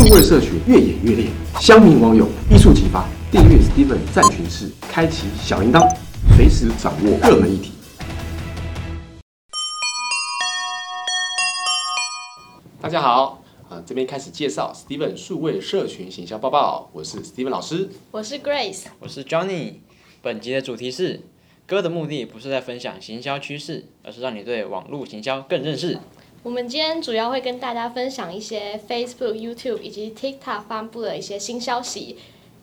数位社群越演越烈，乡民网友一触即发。订阅 Steven 战群室，开启小铃铛，随时掌握热门议题。大家好，啊，这边开始介绍 Steven 数位社群行销报报，我是 Steven 老师，我是 Grace，我是 Johnny。本集的主题是歌的目的不是在分享行销趋势，而是让你对网络行销更认识。我们今天主要会跟大家分享一些 Facebook、YouTube 以及 TikTok 发布的一些新消息。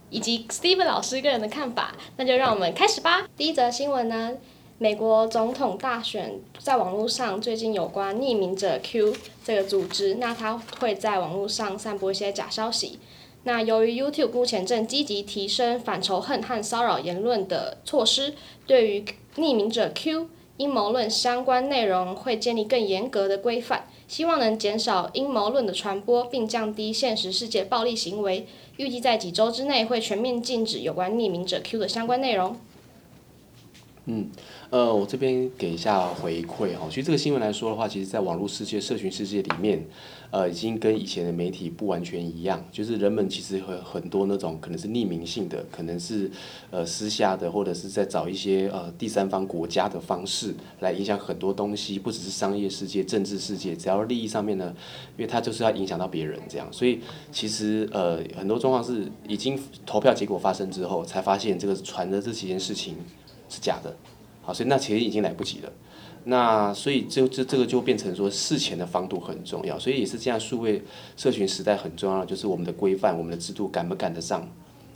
以及 Steven 老师个人的看法，那就让我们开始吧。第一则新闻呢，美国总统大选在网络上最近有关匿名者 Q 这个组织，那他会在网络上散播一些假消息。那由于 YouTube 目前正积极提升反仇恨和骚扰言论的措施，对于匿名者 Q 阴谋论相关内容会建立更严格的规范，希望能减少阴谋论的传播，并降低现实世界暴力行为。预计在几周之内会全面禁止有关匿名者 Q 的相关内容。嗯，呃，我这边给一下回馈哈。其实这个新闻来说的话，其实在网络世界、社群世界里面，呃，已经跟以前的媒体不完全一样。就是人们其实很很多那种可能是匿名性的，可能是呃私下的，或者是在找一些呃第三方国家的方式来影响很多东西，不只是商业世界、政治世界，只要利益上面呢，因为它就是要影响到别人这样。所以其实呃很多状况是已经投票结果发生之后，才发现这个传的这几件事情。是假的，好，所以那其实已经来不及了。那所以就这这个就变成说事前的防堵很重要，所以也是这样，数位社群时代很重要，就是我们的规范、我们的制度赶不赶得上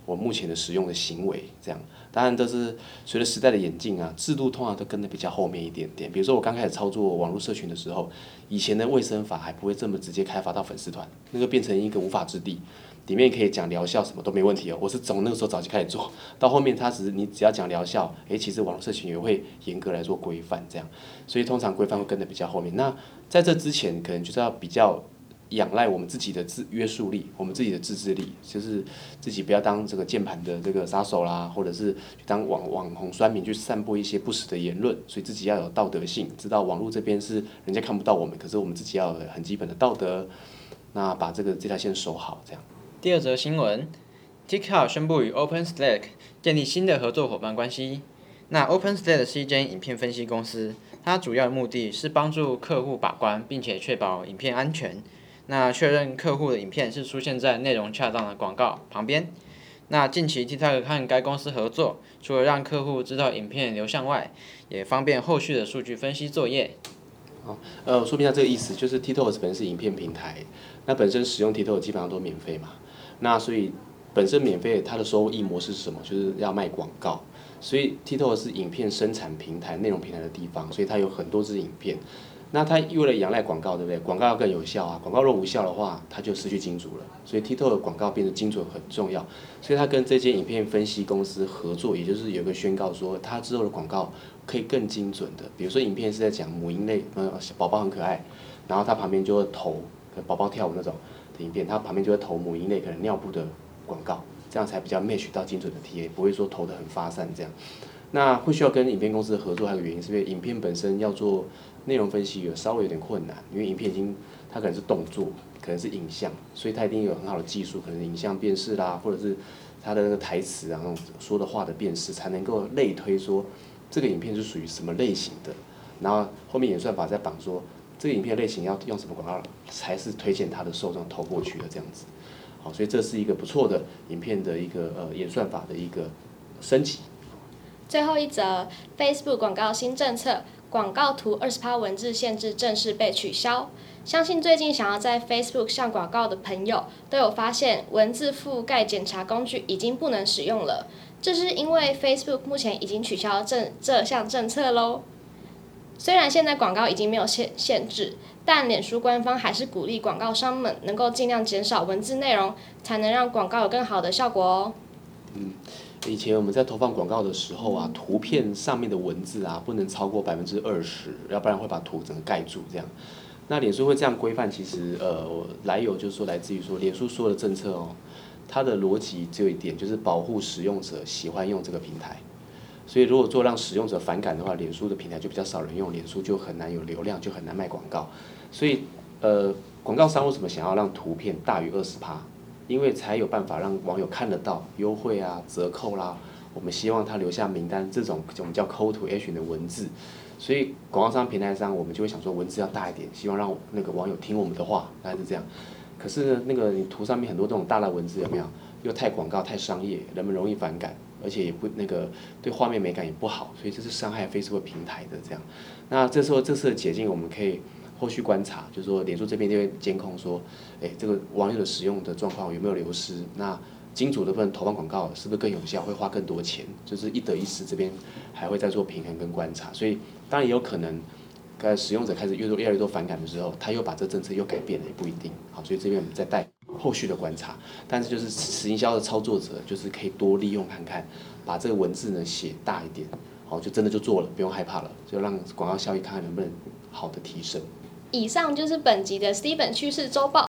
我目前的使用的行为，这样。当然都是随着时代的演进啊，制度通常都跟得比较后面一点点。比如说我刚开始操作网络社群的时候，以前的卫生法还不会这么直接开发到粉丝团，那个变成一个无法之地。里面可以讲疗效，什么都没问题哦。我是从那个时候早就开始做到后面，它只是你只要讲疗效，诶，其实网络社群也会严格来做规范这样。所以通常规范会跟得比较后面。那在这之前，可能就是要比较仰赖我们自己的自约束力，我们自己的自制力，就是自己不要当这个键盘的这个杀手啦，或者是当网网红酸民去散播一些不实的言论。所以自己要有道德性，知道网络这边是人家看不到我们，可是我们自己要有很基本的道德，那把这个这条线守好这样。第二则新闻，TikTok 宣布与 OpenStack 建立新的合作伙伴关系。那 OpenStack 是一间影片分析公司，它主要目的是帮助客户把关，并且确保影片安全。那确认客户的影片是出现在内容恰当的广告旁边。那近期 TikTok 和该公司合作，除了让客户知道影片流向外，也方便后续的数据分析作业。哦，呃，说明一下这个意思，就是 TikTok 本身是影片平台，那本身使用 TikTok 基本上都免费嘛。那所以本身免费，它的收益模式是什么？就是要卖广告。所以 TikTok 是影片生产平台、内容平台的地方，所以它有很多支影片。那它为了仰赖广告，对不对？广告要更有效啊！广告若无效的话，它就失去金主了。所以 TikTok 的广告变得精准很重要。所以它跟这间影片分析公司合作，也就是有个宣告说，它之后的广告可以更精准的。比如说影片是在讲母婴类，呃，宝宝很可爱，然后它旁边就会投宝宝跳舞那种的。影片，它旁边就会投母婴类可能尿布的广告，这样才比较 match 到精准的 TA，不会说投的很发散这样。那会需要跟影片公司合作，还有原因是因为影片本身要做内容分析有稍微有点困难，因为影片已经它可能是动作，可能是影像，所以它一定有很好的技术，可能影像辨识啦，或者是它的那个台词啊，那种说的话的辨识，才能够类推说这个影片是属于什么类型的。然后后面演算法再绑说。这个影片类型要用什么广告才是推荐它的受众投过去的这样子，好，所以这是一个不错的影片的一个呃演算法的一个升级。最后一则，Facebook 广告新政策，广告图二十趴文字限制正式被取消。相信最近想要在 Facebook 上广告的朋友都有发现，文字覆盖检查工具已经不能使用了。这是因为 Facebook 目前已经取消这这项政策喽。虽然现在广告已经没有限限制，但脸书官方还是鼓励广告商们能够尽量减少文字内容，才能让广告有更好的效果哦。以前我们在投放广告的时候啊，图片上面的文字啊不能超过百分之二十，要不然会把图整个盖住这样。那脸书会这样规范，其实呃来由就是说来自于说脸书说的政策哦，它的逻辑只有一点，就是保护使用者喜欢用这个平台。所以如果做让使用者反感的话，脸书的平台就比较少人用，脸书就很难有流量，就很难卖广告。所以呃，广告商为什么想要让图片大于二十趴？因为才有办法让网友看得到优惠啊、折扣啦。我们希望他留下名单，这种我们叫 call to action 的文字。所以广告商平台上，我们就会想说文字要大一点，希望让那个网友听我们的话，大概是这样。可是呢，那个你图上面很多这种大的文字有没有？又太广告、太商业，人们容易反感，而且也不那个对画面美感也不好，所以这是伤害 Facebook 平台的这样。那这时候这次的解禁，我们可以后续观察，就是说脸书这边就会监控说，哎，这个网友的使用的状况有没有流失？那金主的部分投放广告是不是更有效？会花更多钱？就是一得一失，这边还会再做平衡跟观察。所以当然也有可能，呃，使用者开始越多越来越多反感的时候，他又把这政策又改变了，也不一定。好，所以这边我们再带。后续的观察，但是就是实营销的操作者，就是可以多利用看看，把这个文字呢写大一点，好，就真的就做了，不用害怕了，就让广告效益看看能不能好的提升。以上就是本集的 Steven 趋势周报。